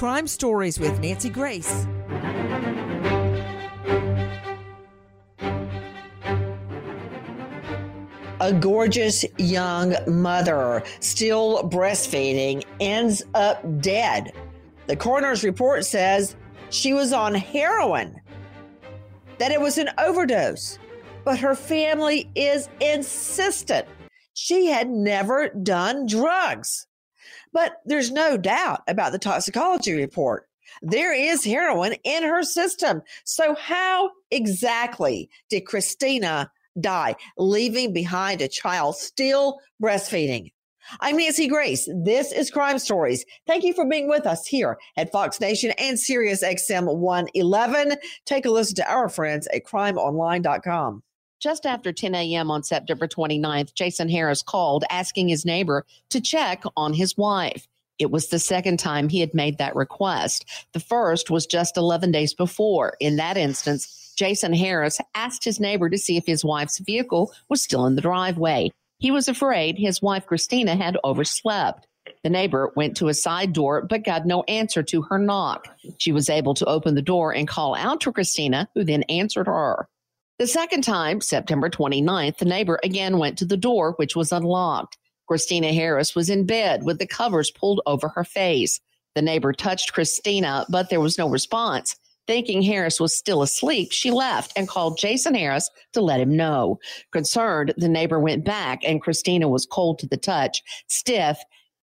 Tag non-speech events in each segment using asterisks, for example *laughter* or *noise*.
Crime Stories with Nancy Grace. A gorgeous young mother, still breastfeeding, ends up dead. The coroner's report says she was on heroin, that it was an overdose, but her family is insistent she had never done drugs. But there's no doubt about the toxicology report. There is heroin in her system. So, how exactly did Christina die, leaving behind a child still breastfeeding? I'm Nancy Grace. This is Crime Stories. Thank you for being with us here at Fox Nation and Sirius XM 111. Take a listen to our friends at crimeonline.com. Just after 10 a.m. on September 29th, Jason Harris called asking his neighbor to check on his wife. It was the second time he had made that request. The first was just 11 days before. In that instance, Jason Harris asked his neighbor to see if his wife's vehicle was still in the driveway. He was afraid his wife Christina had overslept. The neighbor went to a side door but got no answer to her knock. She was able to open the door and call out to Christina, who then answered her. The second time, September 29th, the neighbor again went to the door, which was unlocked. Christina Harris was in bed with the covers pulled over her face. The neighbor touched Christina, but there was no response. Thinking Harris was still asleep, she left and called Jason Harris to let him know. Concerned, the neighbor went back and Christina was cold to the touch, stiff,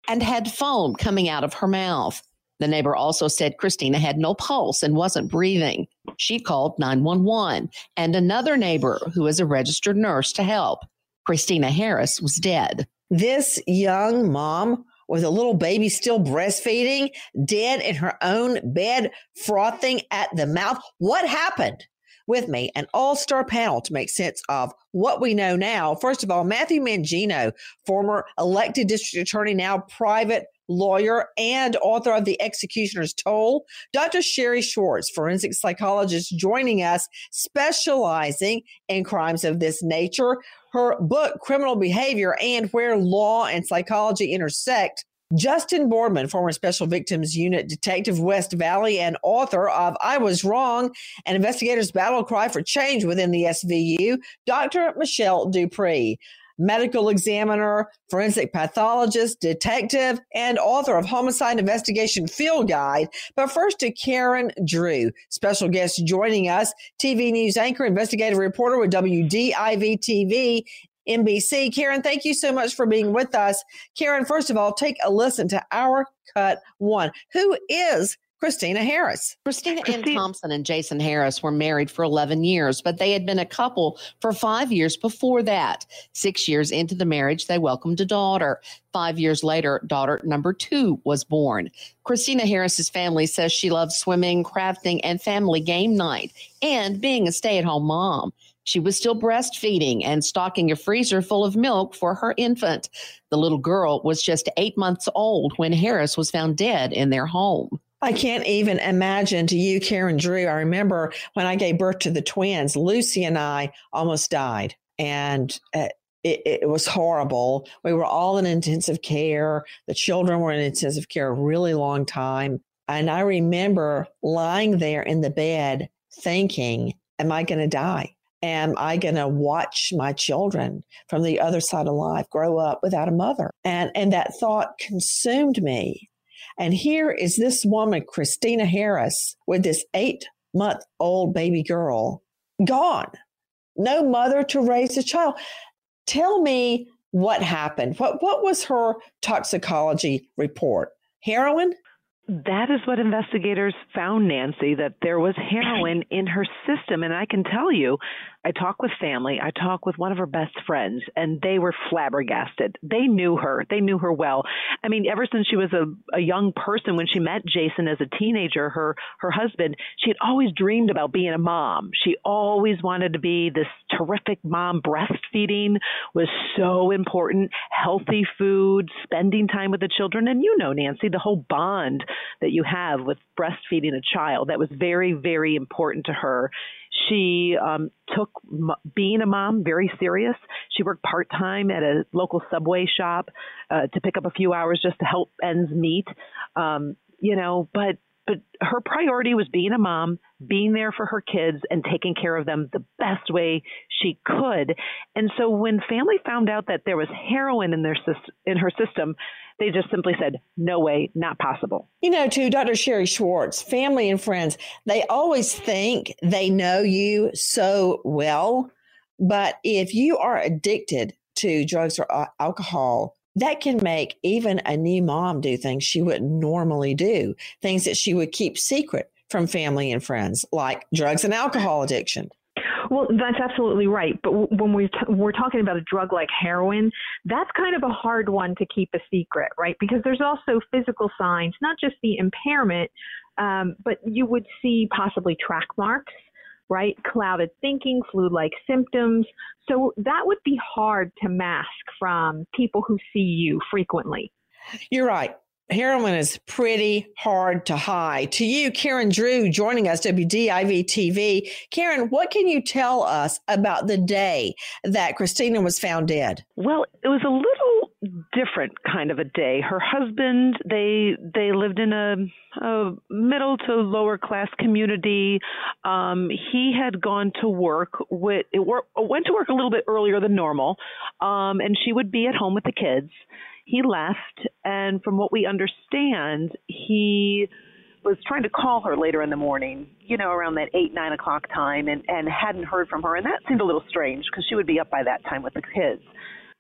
and had foam coming out of her mouth. The neighbor also said Christina had no pulse and wasn't breathing. She called 911 and another neighbor who is a registered nurse to help. Christina Harris was dead. This young mom with a little baby still breastfeeding, dead in her own bed, frothing at the mouth. What happened? With me, an all star panel to make sense of what we know now. First of all, Matthew Mangino, former elected district attorney, now private lawyer, and author of The Executioner's Toll. Dr. Sherry Schwartz, forensic psychologist, joining us, specializing in crimes of this nature. Her book, Criminal Behavior and Where Law and Psychology Intersect. Justin Boardman, former Special Victims Unit Detective West Valley and author of I Was Wrong, an investigator's battle cry for change within the SVU, Dr. Michelle Dupree medical examiner, forensic pathologist, detective, and author of Homicide Investigation Field Guide. But first to Karen Drew, special guest joining us, TV news anchor, investigative reporter with WDIV TV. NBC. Karen, thank you so much for being with us. Karen, first of all, take a listen to our cut one. Who is Christina Harris. Christina Ann Thompson and Jason Harris were married for 11 years, but they had been a couple for five years before that. Six years into the marriage, they welcomed a daughter. Five years later, daughter number two was born. Christina Harris's family says she loves swimming, crafting, and family game night, and being a stay at home mom. She was still breastfeeding and stocking a freezer full of milk for her infant. The little girl was just eight months old when Harris was found dead in their home. I can't even imagine to you, Karen Drew. I remember when I gave birth to the twins, Lucy and I almost died. And uh, it, it, was horrible. We were all in intensive care. The children were in intensive care a really long time. And I remember lying there in the bed thinking, Am I going to die? am I going to watch my children from the other side of life grow up without a mother? And, and that thought consumed me. And here is this woman, Christina Harris, with this eight month old baby girl gone. No mother to raise a child. Tell me what happened. What, what was her toxicology report? Heroin? That is what investigators found, Nancy, that there was heroin in her system. And I can tell you, I talk with family, I talk with one of her best friends, and they were flabbergasted. They knew her, they knew her well. I mean, ever since she was a, a young person, when she met Jason as a teenager, her, her husband, she had always dreamed about being a mom. She always wanted to be this terrific mom. Breastfeeding was so important, healthy food, spending time with the children. And you know, Nancy, the whole bond that you have with breastfeeding a child, that was very, very important to her she um, took m- being a mom very serious. She worked part time at a local subway shop uh, to pick up a few hours just to help ends meet. Um, you know, but but her priority was being a mom, being there for her kids, and taking care of them the best way she could. And so when family found out that there was heroin in their in her system, they just simply said, "No way, not possible." You know, to Dr. Sherry Schwartz, family and friends, they always think they know you so well, but if you are addicted to drugs or alcohol, that can make even a new mom do things she wouldn't normally do, things that she would keep secret from family and friends, like drugs and alcohol addiction. Well, that's absolutely right. But when we're, t- we're talking about a drug like heroin, that's kind of a hard one to keep a secret, right? Because there's also physical signs, not just the impairment, um, but you would see possibly track marks right? Clouded thinking, flu like symptoms. So that would be hard to mask from people who see you frequently. You're right. Heroin is pretty hard to hide. To you, Karen Drew, joining us, WDIV TV. Karen, what can you tell us about the day that Christina was found dead? Well, it was a little different kind of a day. Her husband, they they lived in a, a middle to lower class community. Um, he had gone to work with it went to work a little bit earlier than normal, um, and she would be at home with the kids he left, and from what we understand, he was trying to call her later in the morning, you know, around that eight nine o'clock time, and and hadn't heard from her, and that seemed a little strange because she would be up by that time with the kids,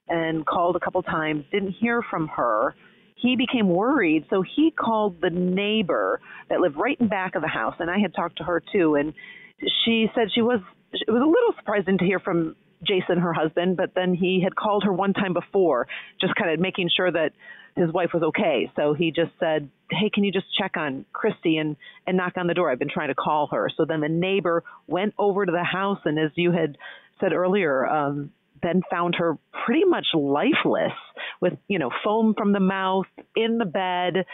and called a couple times, didn't hear from her. He became worried, so he called the neighbor that lived right in back of the house, and I had talked to her too, and she said she was it was a little surprising to hear from Jason, her husband, but then he had called her one time before, just kind of making sure that his wife was okay. So he just said, "Hey, can you just check on Christy and and knock on the door? I've been trying to call her." So then the neighbor went over to the house, and as you had said earlier, um, then found her pretty much lifeless, with you know foam from the mouth, in the bed,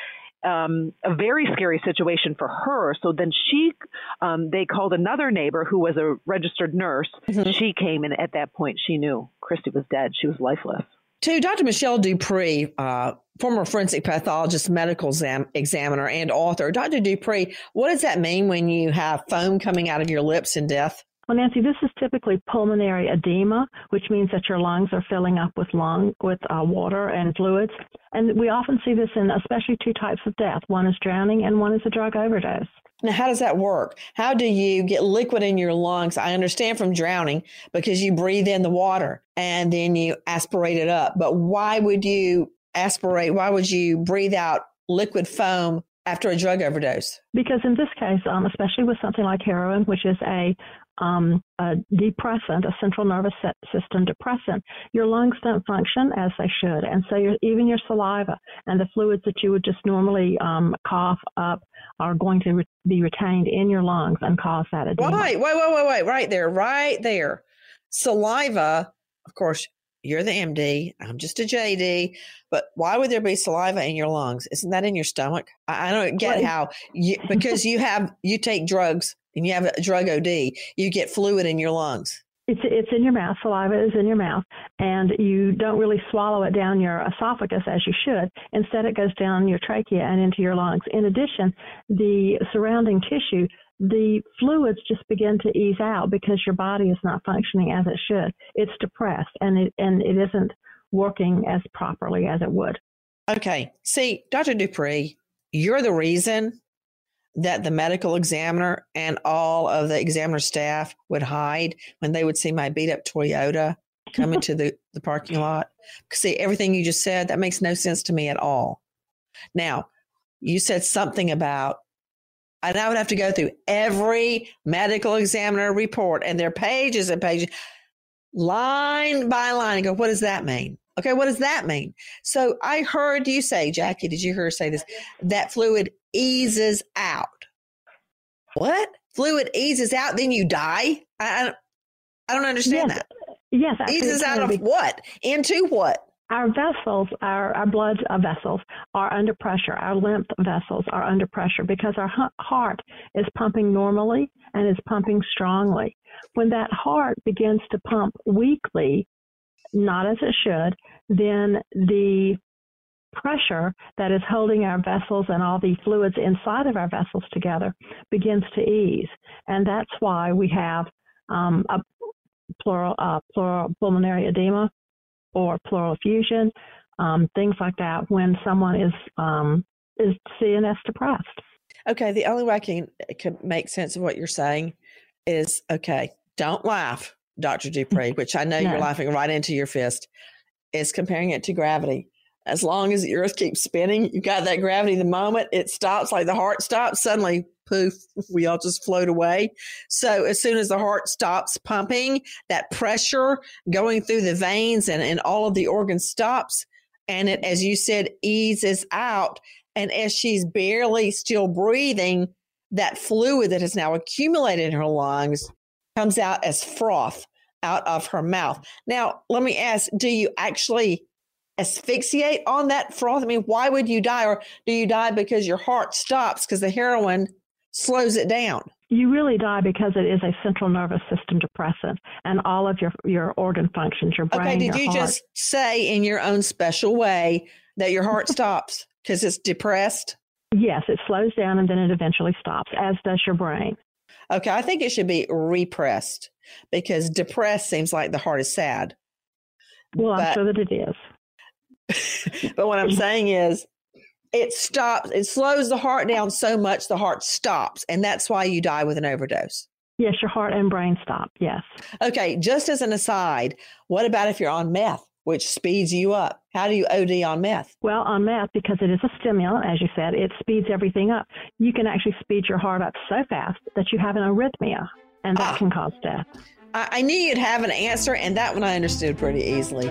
um, a very scary situation for her. So then she, um, they called another neighbor who was a registered nurse. Mm-hmm. She came, and at that point, she knew Christy was dead. She was lifeless. To Dr. Michelle Dupree, uh, former forensic pathologist, medical exam- examiner, and author, Dr. Dupree, what does that mean when you have foam coming out of your lips in death? Well, Nancy, this is typically pulmonary edema, which means that your lungs are filling up with lung with uh, water and fluids. And we often see this in especially two types of death. One is drowning, and one is a drug overdose. Now, how does that work? How do you get liquid in your lungs? I understand from drowning because you breathe in the water and then you aspirate it up. But why would you aspirate? Why would you breathe out liquid foam after a drug overdose? Because in this case, um, especially with something like heroin, which is a um, a depressant, a central nervous system depressant, your lungs don't function as they should. And so your, even your saliva and the fluids that you would just normally um, cough up are going to re- be retained in your lungs and cause that edema. Wait, wait, wait, wait, wait, right there, right there. Saliva, of course, you're the MD. I'm just a JD. But why would there be saliva in your lungs? Isn't that in your stomach? I, I don't get how you *laughs* because you have you take drugs and you have a drug OD, you get fluid in your lungs. It's it's in your mouth. Saliva is in your mouth, and you don't really swallow it down your esophagus as you should. Instead, it goes down your trachea and into your lungs. In addition, the surrounding tissue the fluids just begin to ease out because your body is not functioning as it should. It's depressed and it and it isn't working as properly as it would. Okay. See, Dr. Dupree, you're the reason that the medical examiner and all of the examiner staff would hide when they would see my beat up Toyota come into the, the parking lot. See, everything you just said, that makes no sense to me at all. Now, you said something about, and I would have to go through every medical examiner report and their pages and pages, line by line, and go, what does that mean? Okay, what does that mean? So I heard you say, Jackie, did you hear her say this? That fluid eases out. What? Fluid eases out, then you die? I, I, I don't understand yes. that. Yes, eases out of what? Into what? Our vessels, our, our blood vessels are under pressure. Our lymph vessels are under pressure because our heart is pumping normally and is pumping strongly. When that heart begins to pump weakly, not as it should, then the pressure that is holding our vessels and all the fluids inside of our vessels together begins to ease. And that's why we have um, a pleural, uh, pleural pulmonary edema or pleural effusion, um, things like that when someone is um, is CNS depressed. Okay, the only way I can, can make sense of what you're saying is okay, don't laugh, Dr. Dupree, *laughs* which I know no. you're laughing right into your fist, is comparing it to gravity. As long as the earth keeps spinning, you got that gravity. The moment it stops, like the heart stops, suddenly poof, we all just float away. So as soon as the heart stops pumping, that pressure going through the veins and, and all of the organs stops. And it, as you said, eases out. And as she's barely still breathing, that fluid that has now accumulated in her lungs comes out as froth out of her mouth. Now, let me ask do you actually asphyxiate on that froth? I mean, why would you die? Or do you die because your heart stops because the heroin slows it down? You really die because it is a central nervous system depressant and all of your, your organ functions, your brain. Okay, did you heart. just say in your own special way that your heart *laughs* stops because it's depressed? Yes, it slows down and then it eventually stops, as does your brain. Okay, I think it should be repressed because depressed seems like the heart is sad. Well, but, I'm sure that it is. *laughs* but what I'm saying is it stops, it slows the heart down so much the heart stops. And that's why you die with an overdose. Yes, your heart and brain stop. Yes. Okay, just as an aside, what about if you're on meth? which speeds you up. How do you OD on meth? Well, on meth, because it is a stimulant, as you said, it speeds everything up. You can actually speed your heart up so fast that you have an arrhythmia, and that ah. can cause death. I-, I knew you'd have an answer, and that one I understood pretty easily.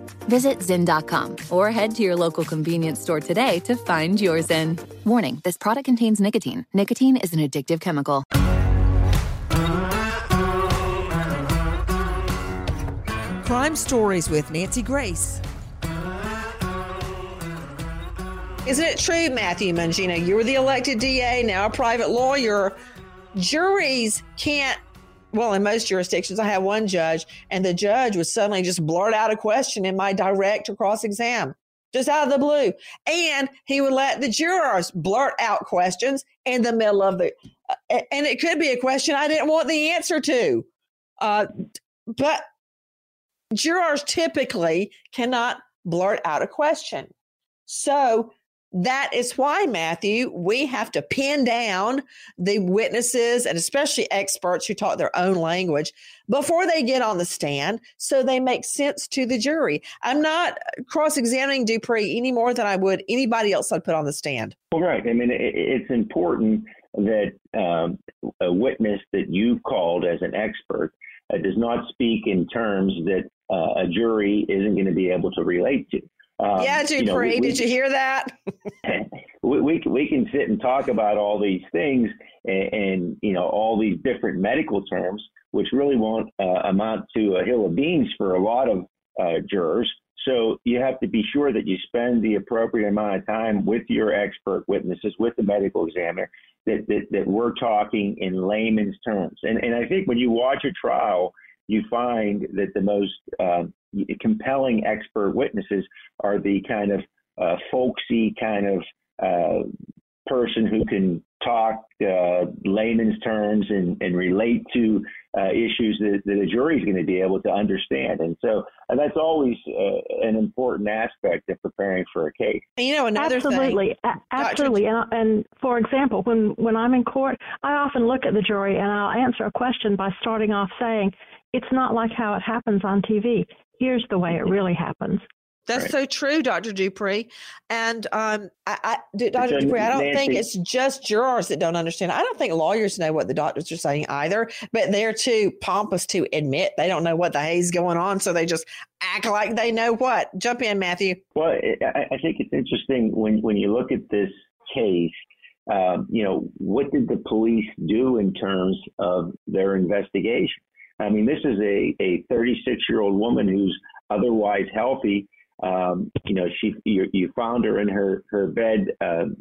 Visit Zyn.com or head to your local convenience store today to find your Zyn. Warning this product contains nicotine. Nicotine is an addictive chemical. Crime Stories with Nancy Grace. Isn't it true, Matthew Mangino? You were the elected DA, now a private lawyer. Juries can't, well, in most jurisdictions, I have one judge, and the judge would suddenly just blurt out a question in my direct or cross exam, just out of the blue. And he would let the jurors blurt out questions in the middle of the, uh, and it could be a question I didn't want the answer to. Uh, but jurors typically cannot blurt out a question. So that is why, Matthew, we have to pin down the witnesses and especially experts who talk their own language before they get on the stand so they make sense to the jury. I'm not cross examining Dupree any more than I would anybody else I'd put on the stand. Well, right. I mean, it's important that um, a witness that you've called as an expert uh, does not speak in terms that uh, a jury isn't going to be able to relate to. Um, yeah, Dupree, you know, we, did you hear that? *laughs* we, we, we can sit and talk about all these things and, and you know all these different medical terms, which really won't uh, amount to a hill of beans for a lot of uh, jurors. So you have to be sure that you spend the appropriate amount of time with your expert witnesses, with the medical examiner, that, that, that we're talking in layman's terms. And, and I think when you watch a trial, you find that the most uh, compelling expert witnesses are the kind of uh, folksy kind of uh, person who can talk uh, layman's terms and, and relate to uh, issues that, that a jury is going to be able to understand. And so and that's always uh, an important aspect of preparing for a case. You know, another absolutely, thing, a- absolutely. And, and for example, when when I'm in court, I often look at the jury and I'll answer a question by starting off saying, "It's not like how it happens on TV here's the way it *laughs* really happens. That's right. so true, Dr. Dupree. And um, I, I, Dr. Dupree, I don't Nancy. think it's just jurors that don't understand. I don't think lawyers know what the doctors are saying either, but they're too pompous to admit they don't know what the hay's going on. So they just act like they know what. Jump in, Matthew. Well, I, think it's interesting when, when you look at this case. Um, you know, what did the police do in terms of their investigation? I mean, this is a, a 36 year old woman who's otherwise healthy. Um, you know, she you, you, found her in her her bed, um,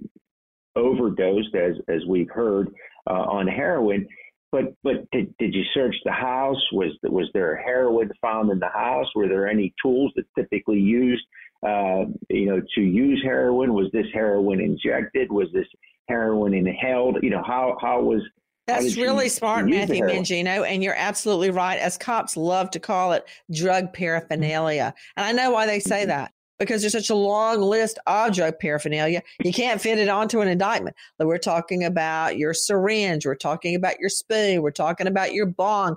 overdosed, as as we've heard, uh, on heroin. But but did, did you search the house? Was was there heroin found in the house? Were there any tools that typically used, uh, you know, to use heroin? Was this heroin injected? Was this heroin inhaled? You know, how how was that's really smart, Matthew Mangino, and you're absolutely right. As cops love to call it drug paraphernalia. And I know why they say mm-hmm. that because there's such a long list of drug paraphernalia. You can't fit it onto an indictment. we're talking about your syringe, we're talking about your spoon, we're talking about your bong.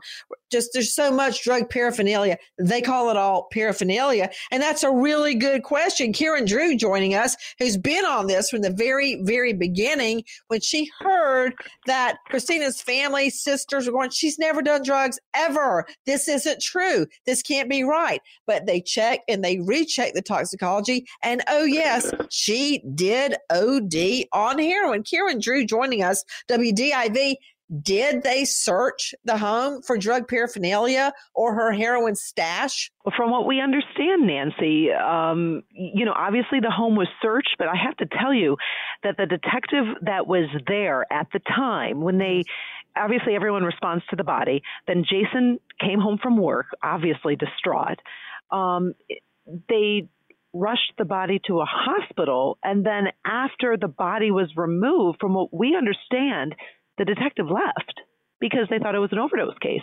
Just there's so much drug paraphernalia. They call it all paraphernalia. And that's a really good question. Karen Drew joining us, who's been on this from the very, very beginning when she heard that Christina's family, sisters were going, she's never done drugs ever. This isn't true. This can't be right. But they check and they recheck the toxicology. And oh, yes, she did OD on heroin. Karen Drew joining us, WDIV did they search the home for drug paraphernalia or her heroin stash? From what we understand, Nancy, um, you know, obviously the home was searched, but I have to tell you that the detective that was there at the time when they obviously everyone responds to the body. Then Jason came home from work, obviously distraught. Um, they rushed the body to a hospital, and then after the body was removed, from what we understand, the detective left because they thought it was an overdose case.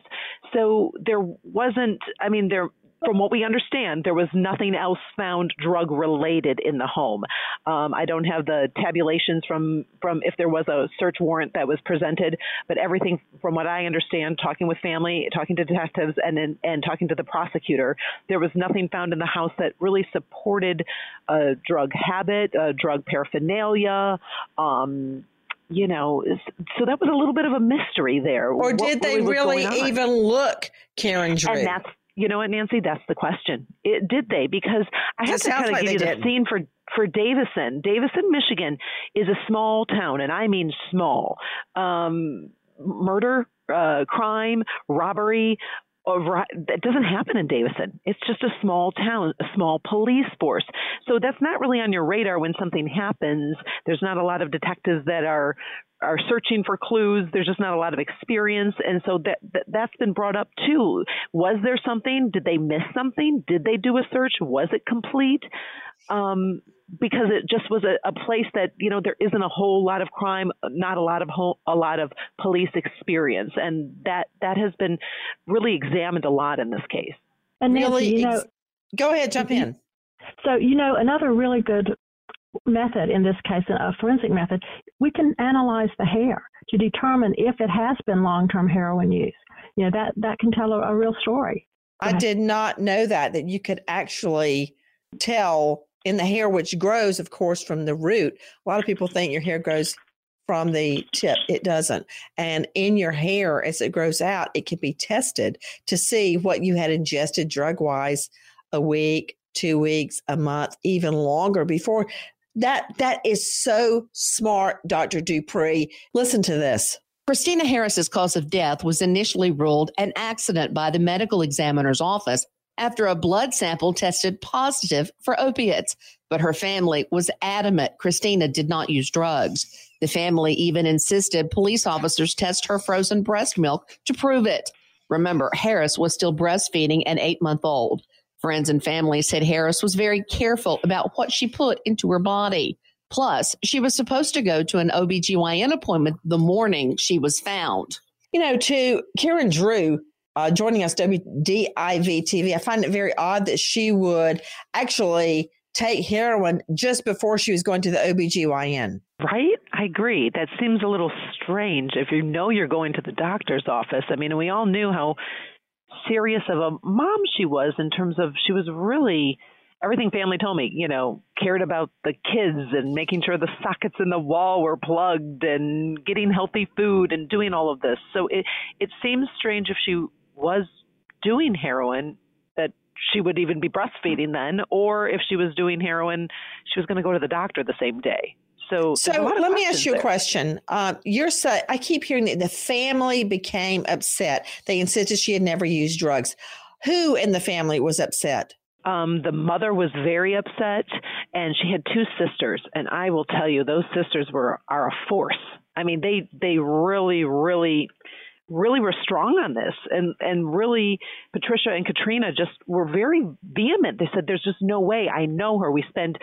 So there wasn't, I mean, there, from what we understand, there was nothing else found drug related in the home. Um, I don't have the tabulations from from if there was a search warrant that was presented, but everything from what I understand, talking with family, talking to detectives, and and, and talking to the prosecutor, there was nothing found in the house that really supported a drug habit, a drug paraphernalia. Um, you know, so that was a little bit of a mystery there. Or did they really even look, Karen Drew? And that's, you know what, Nancy, that's the question. It, did they? Because I have to kind of like give you did. the scene for for Davison. Davison, Michigan, is a small town, and I mean small. Um, murder, uh, crime, robbery, that doesn't happen in Davison. It's just a small town, a small police force. So that's not really on your radar when something happens. There's not a lot of detectives that are are searching for clues. There's just not a lot of experience, and so that, that that's been brought up too. Was there something? Did they miss something? Did they do a search? Was it complete? Um, because it just was a, a, place that you know there isn't a whole lot of crime, not a lot of ho- a lot of police experience, and that that has been really examined a lot in this case. And really, you know, go ahead, jump in. So you know, another really good method in this case, a forensic method, we can analyze the hair to determine if it has been long-term heroin use. You know that that can tell a, a real story. I did not know that that you could actually tell in the hair, which grows, of course, from the root. A lot of people think your hair grows from the tip. It doesn't. And in your hair, as it grows out, it can be tested to see what you had ingested drug wise a week, two weeks, a month, even longer before. That that is so smart, Dr. Dupree. Listen to this. Christina Harris's cause of death was initially ruled an accident by the medical examiner's office after a blood sample tested positive for opiates. But her family was adamant Christina did not use drugs. The family even insisted police officers test her frozen breast milk to prove it. Remember, Harris was still breastfeeding an eight month old. Friends and family said Harris was very careful about what she put into her body. Plus, she was supposed to go to an OBGYN appointment the morning she was found. You know, to Karen Drew, uh, joining us, WDIV TV. I find it very odd that she would actually take heroin just before she was going to the OBGYN. Right? I agree. That seems a little strange if you know you're going to the doctor's office. I mean, we all knew how serious of a mom she was in terms of she was really everything family told me, you know, cared about the kids and making sure the sockets in the wall were plugged and getting healthy food and doing all of this. So it it seems strange if she was doing heroin that she would even be breastfeeding then, or if she was doing heroin, she was going to go to the doctor the same day. So, so let me ask you there. a question. Uh, you're so, I keep hearing that the family became upset. They insisted she had never used drugs. Who in the family was upset? Um, the mother was very upset, and she had two sisters. And I will tell you, those sisters were are a force. I mean, they they really, really really were strong on this and and really Patricia and Katrina just were very vehement. They said there's just no way. I know her. We spend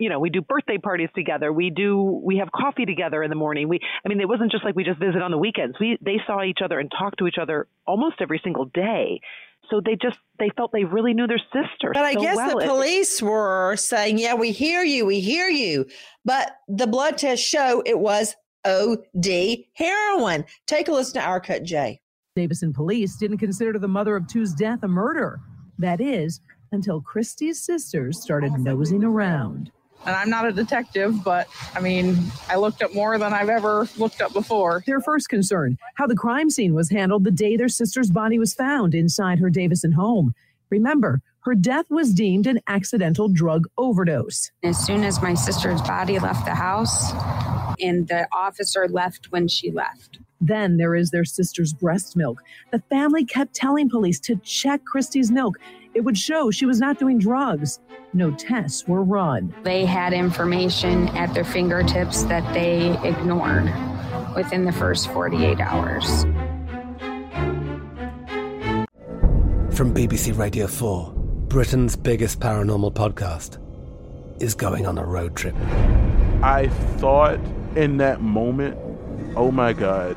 you know, we do birthday parties together. We do we have coffee together in the morning. We I mean it wasn't just like we just visit on the weekends. We they saw each other and talked to each other almost every single day. So they just they felt they really knew their sister. But I so guess well. the police were saying, "Yeah, we hear you, we hear you." But the blood tests show it was OD heroin. Take a listen to our cut, Jay. Davison police didn't consider the mother of two's death a murder. That is, until Christy's sisters started nosing around. And I'm not a detective, but I mean, I looked up more than I've ever looked up before. Their first concern how the crime scene was handled the day their sister's body was found inside her Davison home. Remember, her death was deemed an accidental drug overdose. As soon as my sister's body left the house, and the officer left when she left. Then there is their sister's breast milk. The family kept telling police to check Christy's milk. It would show she was not doing drugs. No tests were run. They had information at their fingertips that they ignored within the first 48 hours. From BBC Radio 4, Britain's biggest paranormal podcast is going on a road trip. I thought in that moment, oh my God,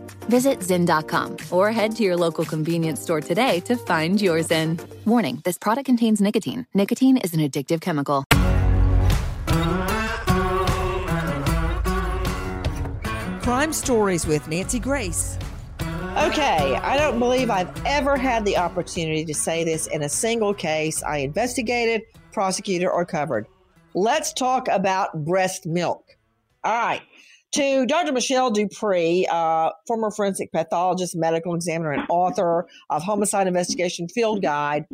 Visit Zyn.com or head to your local convenience store today to find your Zyn. Warning this product contains nicotine. Nicotine is an addictive chemical. Crime Stories with Nancy Grace. Okay, I don't believe I've ever had the opportunity to say this in a single case I investigated, prosecuted, or covered. Let's talk about breast milk. All right. To Dr. Michelle Dupree, uh, former forensic pathologist, medical examiner, and author of Homicide Investigation Field Guide,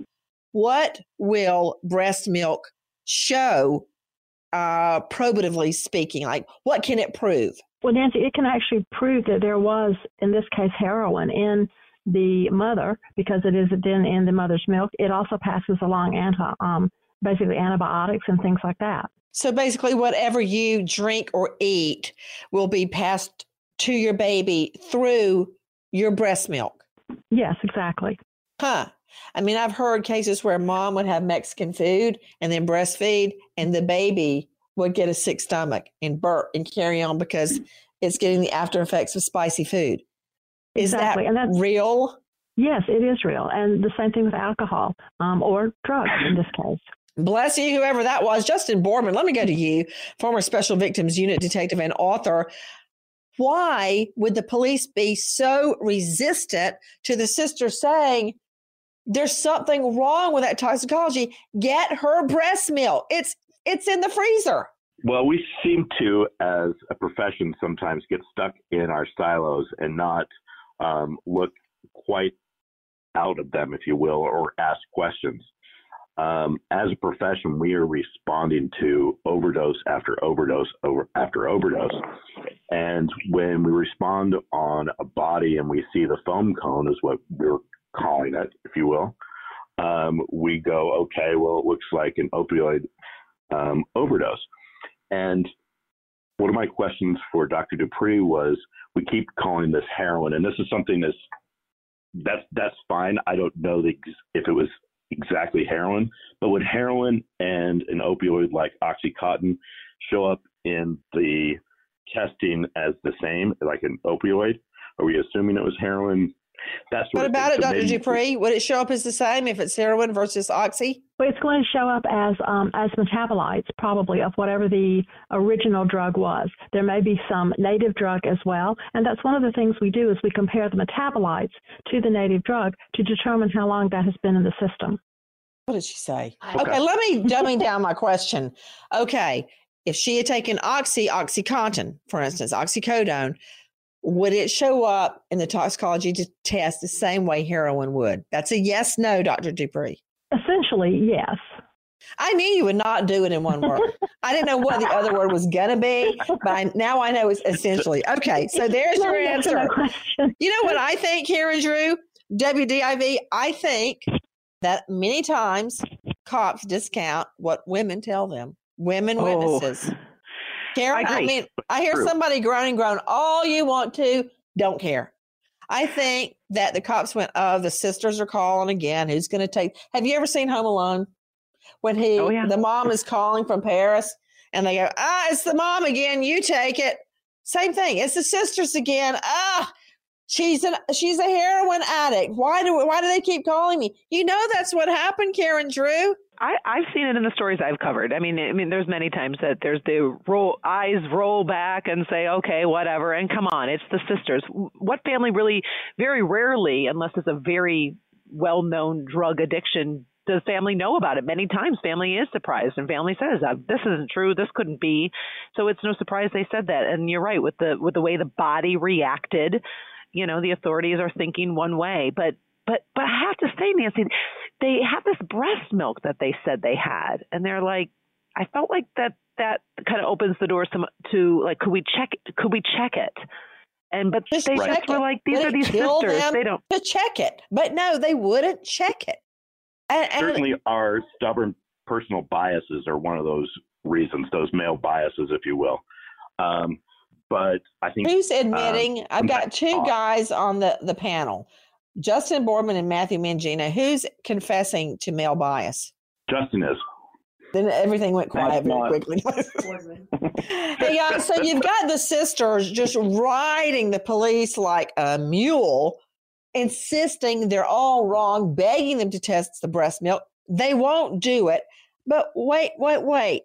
what will breast milk show, uh, probatively speaking? Like, what can it prove? Well, Nancy, it can actually prove that there was, in this case, heroin in the mother because it is then in the mother's milk. It also passes along anti, um, basically antibiotics and things like that. So basically, whatever you drink or eat will be passed to your baby through your breast milk. Yes, exactly. Huh. I mean, I've heard cases where mom would have Mexican food and then breastfeed, and the baby would get a sick stomach and burp and carry on because it's getting the after effects of spicy food. Is exactly. that and that's, real? Yes, it is real. And the same thing with alcohol um, or drugs in this case. Bless you, whoever that was. Justin Boardman, let me go to you, former Special Victims Unit detective and author. Why would the police be so resistant to the sister saying, there's something wrong with that toxicology? Get her breast milk. It's it's in the freezer. Well, we seem to, as a profession, sometimes get stuck in our silos and not um, look quite out of them, if you will, or ask questions. Um, as a profession, we are responding to overdose after overdose over after overdose. And when we respond on a body and we see the foam cone, is what we're calling it, if you will, um, we go, okay, well, it looks like an opioid um, overdose. And one of my questions for Dr. Dupree was, we keep calling this heroin, and this is something that's that's that's fine. I don't know the, if it was exactly heroin, but would heroin and an opioid like OxyContin show up in the testing as the same, like an opioid? Are we assuming it was heroin? That's what about it, Dr. Dupree? Would it show up as the same if it's heroin versus oxy? Well, it's going to show up as um, as metabolites, probably of whatever the original drug was. There may be some native drug as well, and that's one of the things we do is we compare the metabolites to the native drug to determine how long that has been in the system. What did she say? Okay, okay let me dummy down my question. Okay, if she had taken oxy, oxycontin, for instance, oxycodone, would it show up in the toxicology test the same way heroin would? That's a yes, no, Dr. Dupree. Essentially, yes. I knew you would not do it in one word. I didn't know what the other word was going to be, but I, now I know it's essentially. Okay, so there's your answer. You know what I think, Karen Drew? WDIV, I think that many times cops discount what women tell them, women oh. Karen, I, I mean, I hear True. somebody groaning, groan all you want to, don't care. I think that the cops went, oh, the sisters are calling again. Who's going to take? Have you ever seen Home Alone? When he, oh, yeah. the mom is calling from Paris and they go, ah, it's the mom again. You take it. Same thing. It's the sisters again. Ah, she's an she's a heroin addict. Why do why do they keep calling me? You know that's what happened, Karen Drew. I, I've seen it in the stories I've covered. I mean, I mean, there's many times that there's the roll eyes roll back and say, okay, whatever, and come on, it's the sisters. What family really, very rarely, unless it's a very well-known drug addiction, does family know about it? Many times, family is surprised, and family says, uh, "This isn't true. This couldn't be." So it's no surprise they said that. And you're right with the with the way the body reacted. You know, the authorities are thinking one way, but but but I have to say, Nancy, they have this breast milk that they said they had, and they're like, I felt like that that kind of opens the door some to like, could we check? Could we check it? And but Just they just were it. like, these Would are it these sisters. They don't. to check it. But no, they wouldn't check it. And, and Certainly, our stubborn personal biases are one of those reasons, those male biases, if you will. Um, but I think Who's um, admitting? I've got two guys on the, the panel Justin Boardman and Matthew Mangina. Who's confessing to male bias? Justin is. Then everything went quiet very quickly. *laughs* *laughs* hey guys, so you've got the sisters just riding the police like a mule, insisting they're all wrong, begging them to test the breast milk. They won't do it. But wait, wait, wait.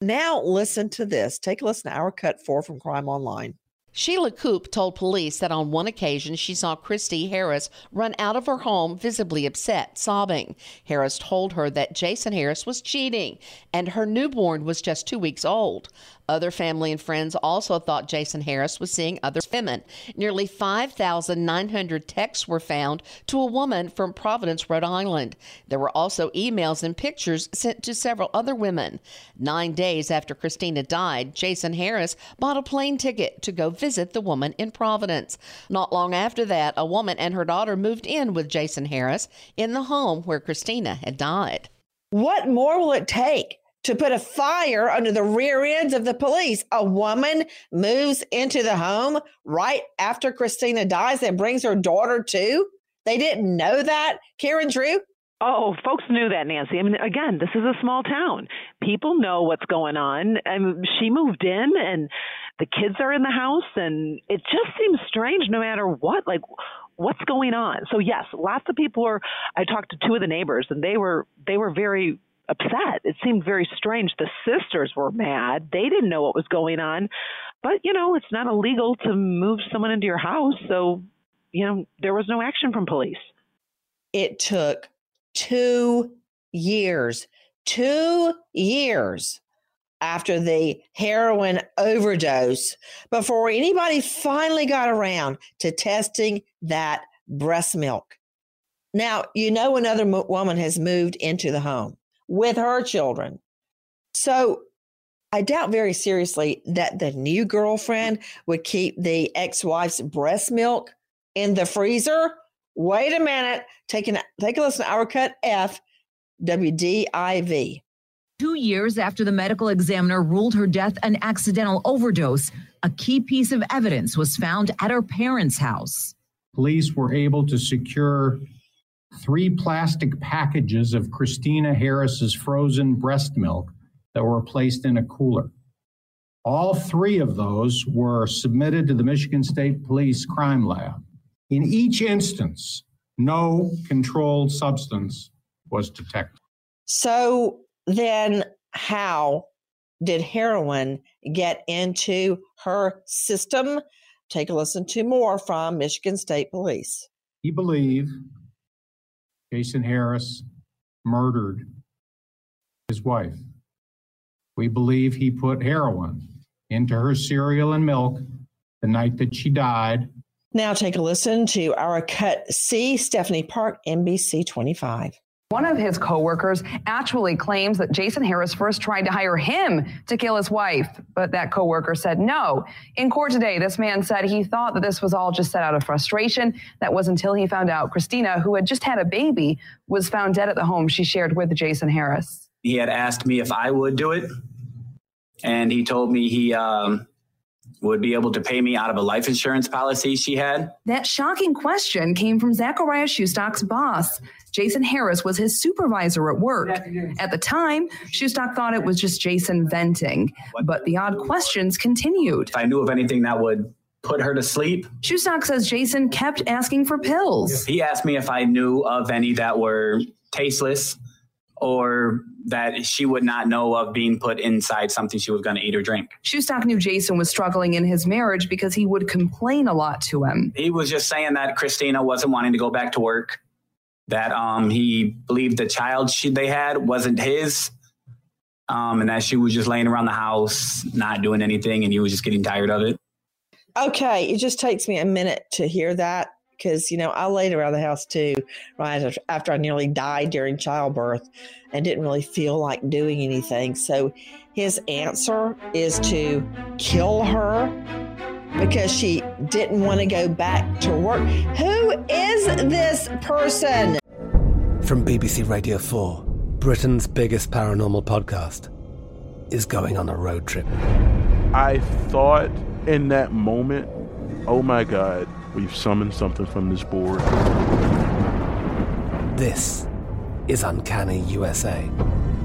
Now listen to this. Take a listen to our cut four from Crime Online. Sheila Coop told police that on one occasion she saw Christy Harris run out of her home visibly upset, sobbing. Harris told her that Jason Harris was cheating and her newborn was just two weeks old. Other family and friends also thought Jason Harris was seeing other women. Nearly 5,900 texts were found to a woman from Providence, Rhode Island. There were also emails and pictures sent to several other women. Nine days after Christina died, Jason Harris bought a plane ticket to go visit the woman in Providence. Not long after that, a woman and her daughter moved in with Jason Harris in the home where Christina had died. What more will it take to put a fire under the rear ends of the police? A woman moves into the home right after Christina dies and brings her daughter too. They didn't know that, Karen Drew. Oh, folks knew that, Nancy. I mean, again, this is a small town. People know what's going on. And she moved in, and the kids are in the house, and it just seems strange no matter what. Like, what's going on? So yes, lots of people were. I talked to two of the neighbors, and they were they were very upset. It seemed very strange. The sisters were mad. They didn't know what was going on, but you know, it's not illegal to move someone into your house, so you know, there was no action from police. It took two years, two years after the heroin overdose before anybody finally got around to testing that breast milk. Now, you know, another mo- woman has moved into the home with her children. So I doubt very seriously that the new girlfriend would keep the ex wife's breast milk in the freezer. Wait a minute. Take, an, take a listen to our cut F, WDIV. Two years after the medical examiner ruled her death an accidental overdose, a key piece of evidence was found at her parents' house. Police were able to secure three plastic packages of Christina Harris's frozen breast milk that were placed in a cooler. All three of those were submitted to the Michigan State Police Crime Lab. In each instance, no controlled substance was detected. So then, how did heroin get into her system? Take a listen to more from Michigan State Police. We believe Jason Harris murdered his wife. We believe he put heroin into her cereal and milk the night that she died. Now, take a listen to our cut C, Stephanie Park, NBC 25. One of his coworkers actually claims that Jason Harris first tried to hire him to kill his wife, but that coworker said no. In court today, this man said he thought that this was all just set out of frustration. That was until he found out Christina, who had just had a baby, was found dead at the home she shared with Jason Harris. He had asked me if I would do it, and he told me he um, would be able to pay me out of a life insurance policy she had. That shocking question came from Zachariah Shustock's boss. Jason Harris was his supervisor at work. At the time, Shustock thought it was just Jason venting, but the odd questions continued. If I knew of anything that would put her to sleep, Shustock says Jason kept asking for pills. he asked me if I knew of any that were tasteless or that she would not know of being put inside something she was going to eat or drink. Shustock knew Jason was struggling in his marriage because he would complain a lot to him. He was just saying that Christina wasn't wanting to go back to work, that um, he believed the child she, they had wasn't his, um, and that she was just laying around the house, not doing anything, and he was just getting tired of it. Okay, it just takes me a minute to hear that because, you know, I laid around the house too, right after I nearly died during childbirth and didn't really feel like doing anything. So his answer is to kill her because she didn't want to go back to work. Who is this person? From BBC Radio 4, Britain's biggest paranormal podcast is going on a road trip. I thought in that moment, oh my God, we've summoned something from this board. This is Uncanny USA.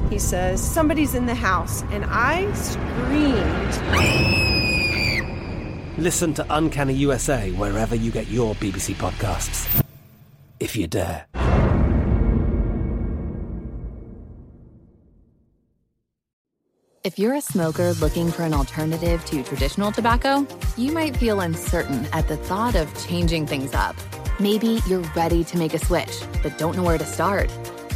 He says, Somebody's in the house, and I screamed. Listen to Uncanny USA wherever you get your BBC podcasts, if you dare. If you're a smoker looking for an alternative to traditional tobacco, you might feel uncertain at the thought of changing things up. Maybe you're ready to make a switch, but don't know where to start.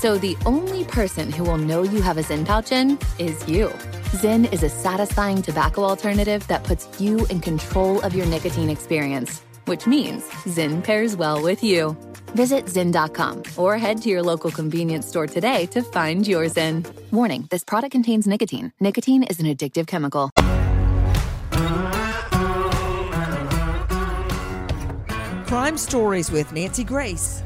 So the only person who will know you have a Zyn pouch in is you. Zyn is a satisfying tobacco alternative that puts you in control of your nicotine experience, which means Zyn pairs well with you. Visit Zyn.com or head to your local convenience store today to find your Zyn. Warning this product contains nicotine. Nicotine is an addictive chemical. Crime Stories with Nancy Grace.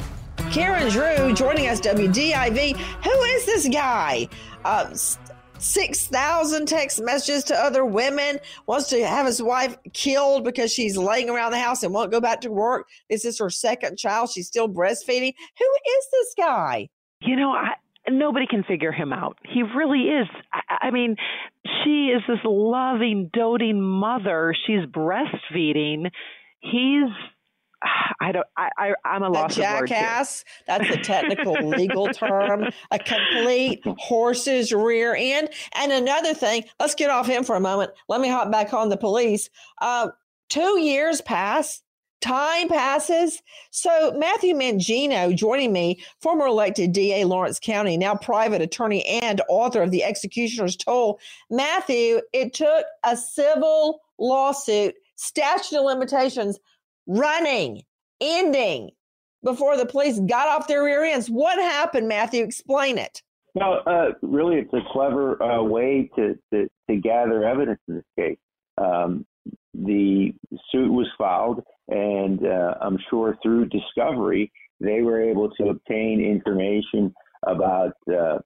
Karen Drew joining us, WDIV. Who is this guy? Uh, 6,000 text messages to other women, wants to have his wife killed because she's laying around the house and won't go back to work. This is her second child. She's still breastfeeding. Who is this guy? You know, I, nobody can figure him out. He really is. I, I mean, she is this loving, doting mother. She's breastfeeding. He's I don't. I, I I'm a loss a jackass. That's a technical *laughs* legal term. A complete horse's rear end. And another thing. Let's get off him for a moment. Let me hop back on the police. Uh, two years pass. Time passes. So Matthew Mangino joining me, former elected DA Lawrence County, now private attorney and author of The Executioner's Toll. Matthew, it took a civil lawsuit, statute of limitations running, ending before the police got off their rear ends. What happened, Matthew? Explain it. No, uh, really, it's a clever uh, way to, to, to, gather evidence in this case. Um, the suit was filed, and uh, I'm sure through discovery, they were able to obtain information about uh,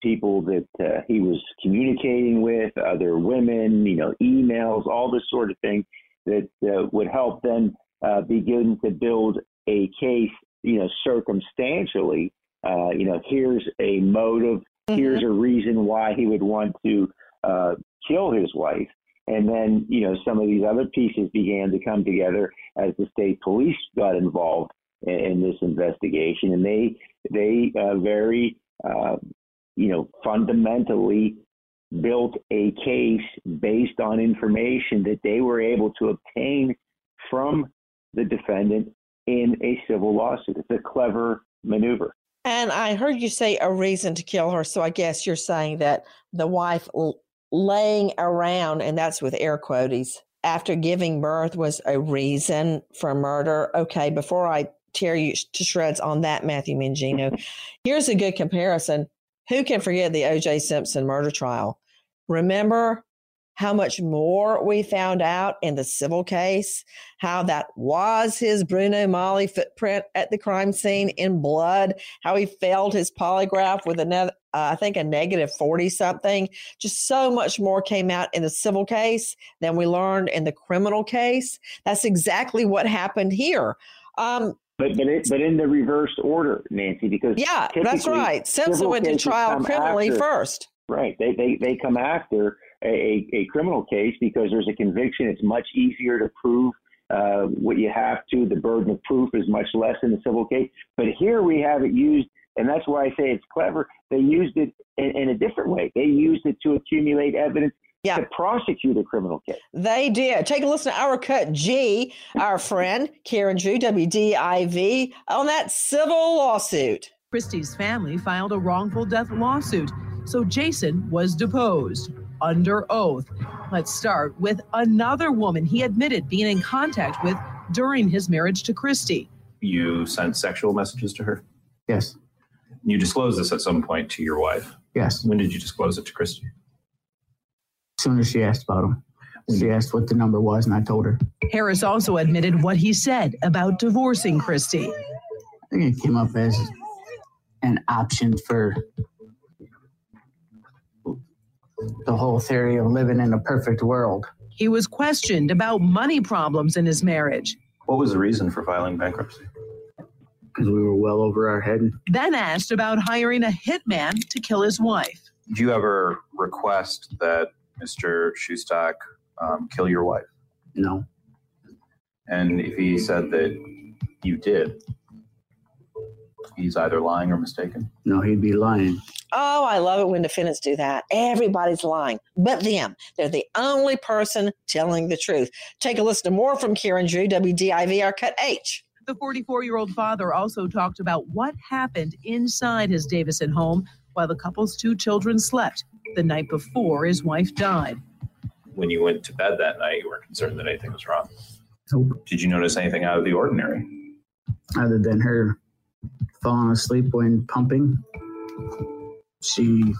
people that uh, he was communicating with, other women, you know, emails, all this sort of thing that uh, would help them uh, begin to build a case, you know, circumstantially. Uh, you know, here's a motive, mm-hmm. here's a reason why he would want to uh, kill his wife. And then, you know, some of these other pieces began to come together as the state police got involved in, in this investigation, and they they uh, very, uh, you know, fundamentally built a case based on information that they were able to obtain from the defendant in a civil lawsuit. It's a clever maneuver. And I heard you say a reason to kill her. So I guess you're saying that the wife l- laying around, and that's with air quotes, after giving birth was a reason for murder. Okay, before I tear you to shreds on that, Matthew Mangino, *laughs* here's a good comparison. Who can forget the O.J. Simpson murder trial? Remember how much more we found out in the civil case, how that was his Bruno Magli footprint at the crime scene in blood, how he failed his polygraph with another, uh, I think a negative 40 something. Just so much more came out in the civil case than we learned in the criminal case. That's exactly what happened here. Um, but but, it, but in the reversed order, Nancy, because yeah, that's right. Simpson went to trial criminally after, first. Right. They, they they come after a, a criminal case because there's a conviction. It's much easier to prove uh, what you have to. The burden of proof is much less in a civil case. But here we have it used, and that's why I say it's clever. They used it in, in a different way. They used it to accumulate evidence yeah. to prosecute a criminal case. They did. Take a listen to our cut G, our friend Karen Drew, WDIV, on that civil lawsuit. Christie's family filed a wrongful death lawsuit, so Jason was deposed under oath. Let's start with another woman he admitted being in contact with during his marriage to Christy. You sent sexual messages to her? Yes. You disclosed this at some point to your wife? Yes. When did you disclose it to Christy? As soon as she asked about him. She asked what the number was, and I told her. Harris also admitted what he said about divorcing Christy. I think it came up as an option for the whole theory of living in a perfect world. He was questioned about money problems in his marriage. What was the reason for filing bankruptcy? Because we were well over our head. Then asked about hiring a hitman to kill his wife. Did you ever request that Mr. Schustock um, kill your wife? No. And if he said that you did, he's either lying or mistaken? No, he'd be lying. Oh, I love it when defendants do that. Everybody's lying, but them. They're the only person telling the truth. Take a listen to more from Karen Drew, WDIV, our cut H. The 44 year old father also talked about what happened inside his Davison home while the couple's two children slept the night before his wife died. When you went to bed that night, you weren't concerned that anything was wrong. Nope. Did you notice anything out of the ordinary? Other than her falling asleep when pumping, she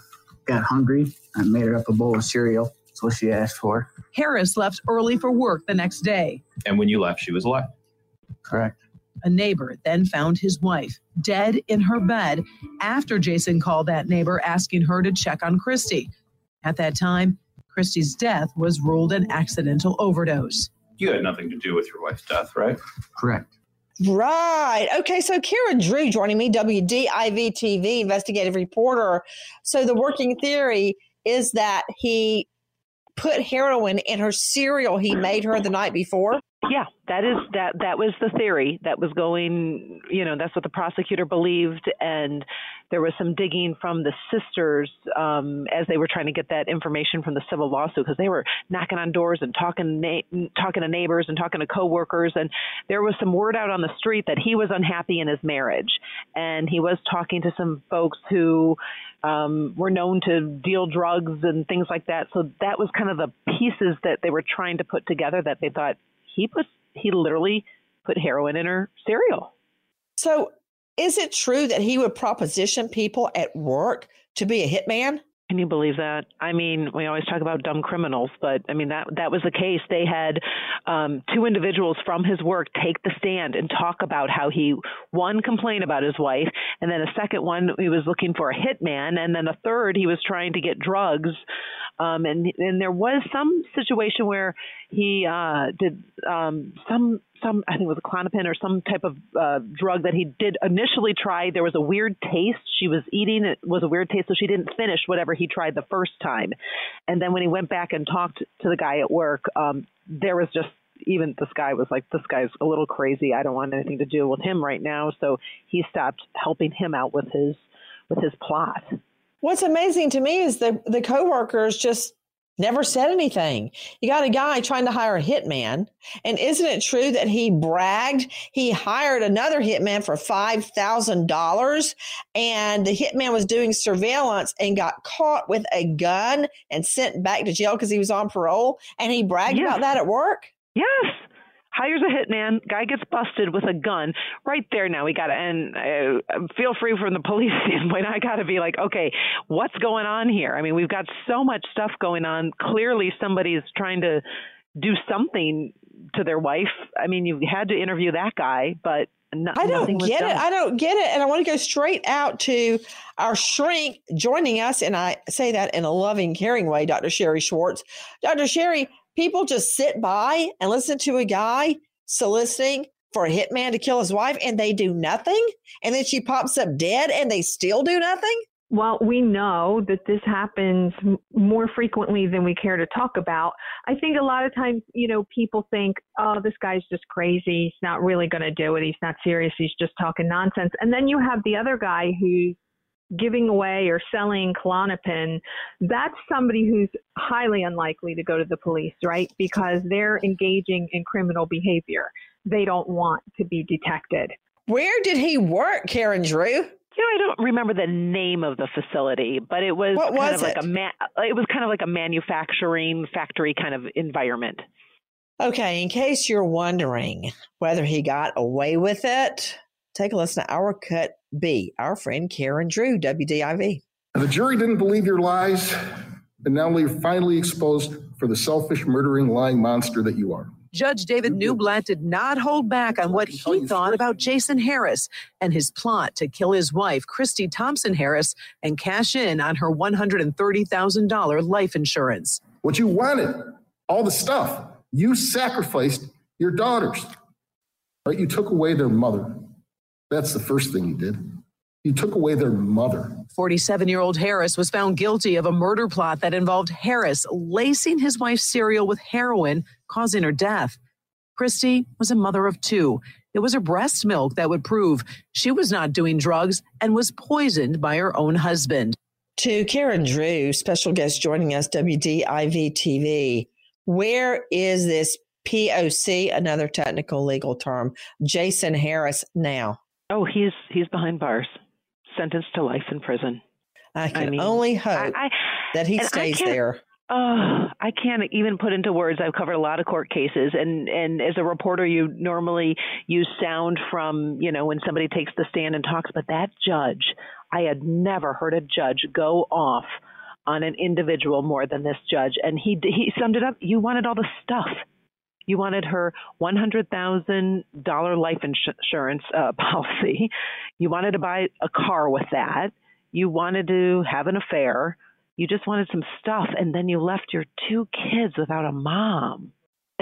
got hungry. I made her up a bowl of cereal. That's what she asked for. Harris left early for work the next day. And when you left, she was alive. Correct. A neighbor then found his wife dead in her bed after Jason called that neighbor asking her to check on Christy. At that time, Christy's death was ruled an accidental overdose. You had nothing to do with your wife's death, right? Correct. Right. Okay. So Karen Drew joining me, WDIV TV investigative reporter. So the working theory is that he put heroin in her cereal he made her the night before. Yeah, that is that that was the theory that was going, you know, that's what the prosecutor believed and there was some digging from the sisters um, as they were trying to get that information from the civil lawsuit because they were knocking on doors and talking na- talking to neighbors and talking to coworkers and there was some word out on the street that he was unhappy in his marriage and he was talking to some folks who um, were known to deal drugs and things like that. So that was kind of the pieces that they were trying to put together that they thought he put he literally put heroin in her cereal. So is it true that he would proposition people at work to be a hitman? Can you believe that? I mean, we always talk about dumb criminals, but I mean that that was the case. They had um, two individuals from his work take the stand and talk about how he one complained about his wife, and then a second one he was looking for a hitman, and then a third he was trying to get drugs. Um, and and there was some situation where he uh, did um, some some I think it was a Klonopin or some type of uh, drug that he did initially try. There was a weird taste. She was eating it was a weird taste, so she didn't finish whatever he tried the first time. And then when he went back and talked to the guy at work, um, there was just even this guy was like, this guy's a little crazy. I don't want anything to do with him right now. So he stopped helping him out with his with his plot. What's amazing to me is the the coworkers just never said anything. You got a guy trying to hire a hitman. And isn't it true that he bragged he hired another hitman for $5,000 and the hitman was doing surveillance and got caught with a gun and sent back to jail because he was on parole? And he bragged yes. about that at work? Yes hires a hitman, guy gets busted with a gun. Right there now, we got to, and uh, feel free from the police *laughs* standpoint, I got to be like, okay, what's going on here? I mean, we've got so much stuff going on. Clearly, somebody's trying to do something to their wife. I mean, you had to interview that guy, but no, I don't get it. I don't get it. And I want to go straight out to our shrink joining us. And I say that in a loving, caring way, Dr. Sherry Schwartz. Dr. Sherry, people just sit by and listen to a guy soliciting for a hitman to kill his wife and they do nothing. And then she pops up dead and they still do nothing. Well, we know that this happens more frequently than we care to talk about, I think a lot of times, you know, people think, oh, this guy's just crazy. He's not really going to do it. He's not serious. He's just talking nonsense. And then you have the other guy who's giving away or selling Klonopin. That's somebody who's highly unlikely to go to the police, right? Because they're engaging in criminal behavior. They don't want to be detected. Where did he work, Karen Drew? You know, I don't remember the name of the facility, but it was, what kind was of like a ma- it was kind of like a manufacturing factory kind of environment. Okay, in case you're wondering whether he got away with it, take a listen to our cut B, our friend Karen Drew, WDIV. The jury didn't believe your lies, and now you're finally exposed for the selfish, murdering, lying monster that you are. Judge David Newblatt did not hold back on what he thought about Jason Harris and his plot to kill his wife, Christy Thompson Harris, and cash in on her $130,000 life insurance. What you wanted, all the stuff, you sacrificed your daughters. Right? You took away their mother. That's the first thing you did. You took away their mother. 47 year old Harris was found guilty of a murder plot that involved Harris lacing his wife's cereal with heroin, causing her death. Christy was a mother of two. It was her breast milk that would prove she was not doing drugs and was poisoned by her own husband. To Karen Drew, special guest joining us, WDIV TV. Where is this POC, another technical legal term, Jason Harris now? Oh, he's he's behind bars, sentenced to life in prison. I can mean, only hope I- I- that he stays there. Oh, I can't even put into words. I've covered a lot of court cases, and and as a reporter, you normally use sound from you know when somebody takes the stand and talks. But that judge, I had never heard a judge go off on an individual more than this judge, and he he summed it up. You wanted all the stuff. You wanted her one hundred thousand dollar life insurance uh, *laughs* policy. You wanted to buy a car with that. You wanted to have an affair. You just wanted some stuff, and then you left your two kids without a mom.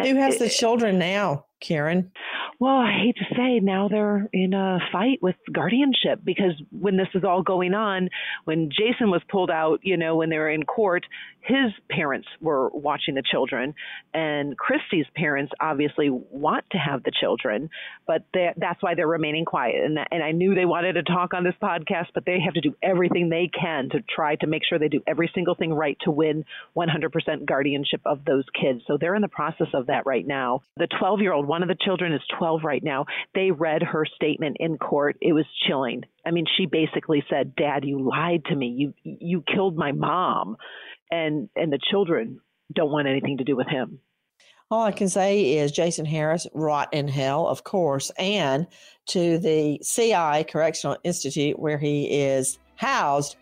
Who has the children now, Karen? Well, I hate to say now they're in a fight with guardianship because when this is all going on, when Jason was pulled out, you know, when they were in court, his parents were watching the children, and Christy's parents obviously want to have the children, but they, that's why they're remaining quiet. And and I knew they wanted to talk on this podcast, but they have to do everything they can to try to make sure they do every single thing right to win 100% guardianship of those kids. So they're in the process of that right now. The 12 year old, one of the children is 12 right now. They read her statement in court. It was chilling. I mean, she basically said, "Dad, you lied to me. You you killed my mom." And and the children don't want anything to do with him. All I can say is Jason Harris, rot in hell, of course, and to the CI Correctional Institute where he is housed,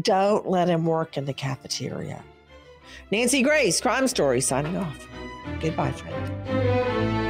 don't let him work in the cafeteria. Nancy Grace, Crime Story, signing off. Goodbye, friend.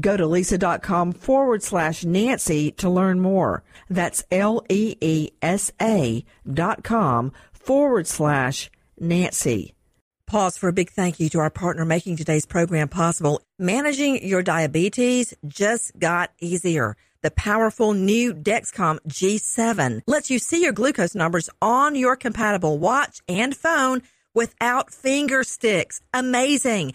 Go to leesa.com forward slash Nancy to learn more. That's L E E S A dot com forward slash Nancy. Pause for a big thank you to our partner making today's program possible. Managing your diabetes just got easier. The powerful new Dexcom G7 lets you see your glucose numbers on your compatible watch and phone without finger sticks. Amazing.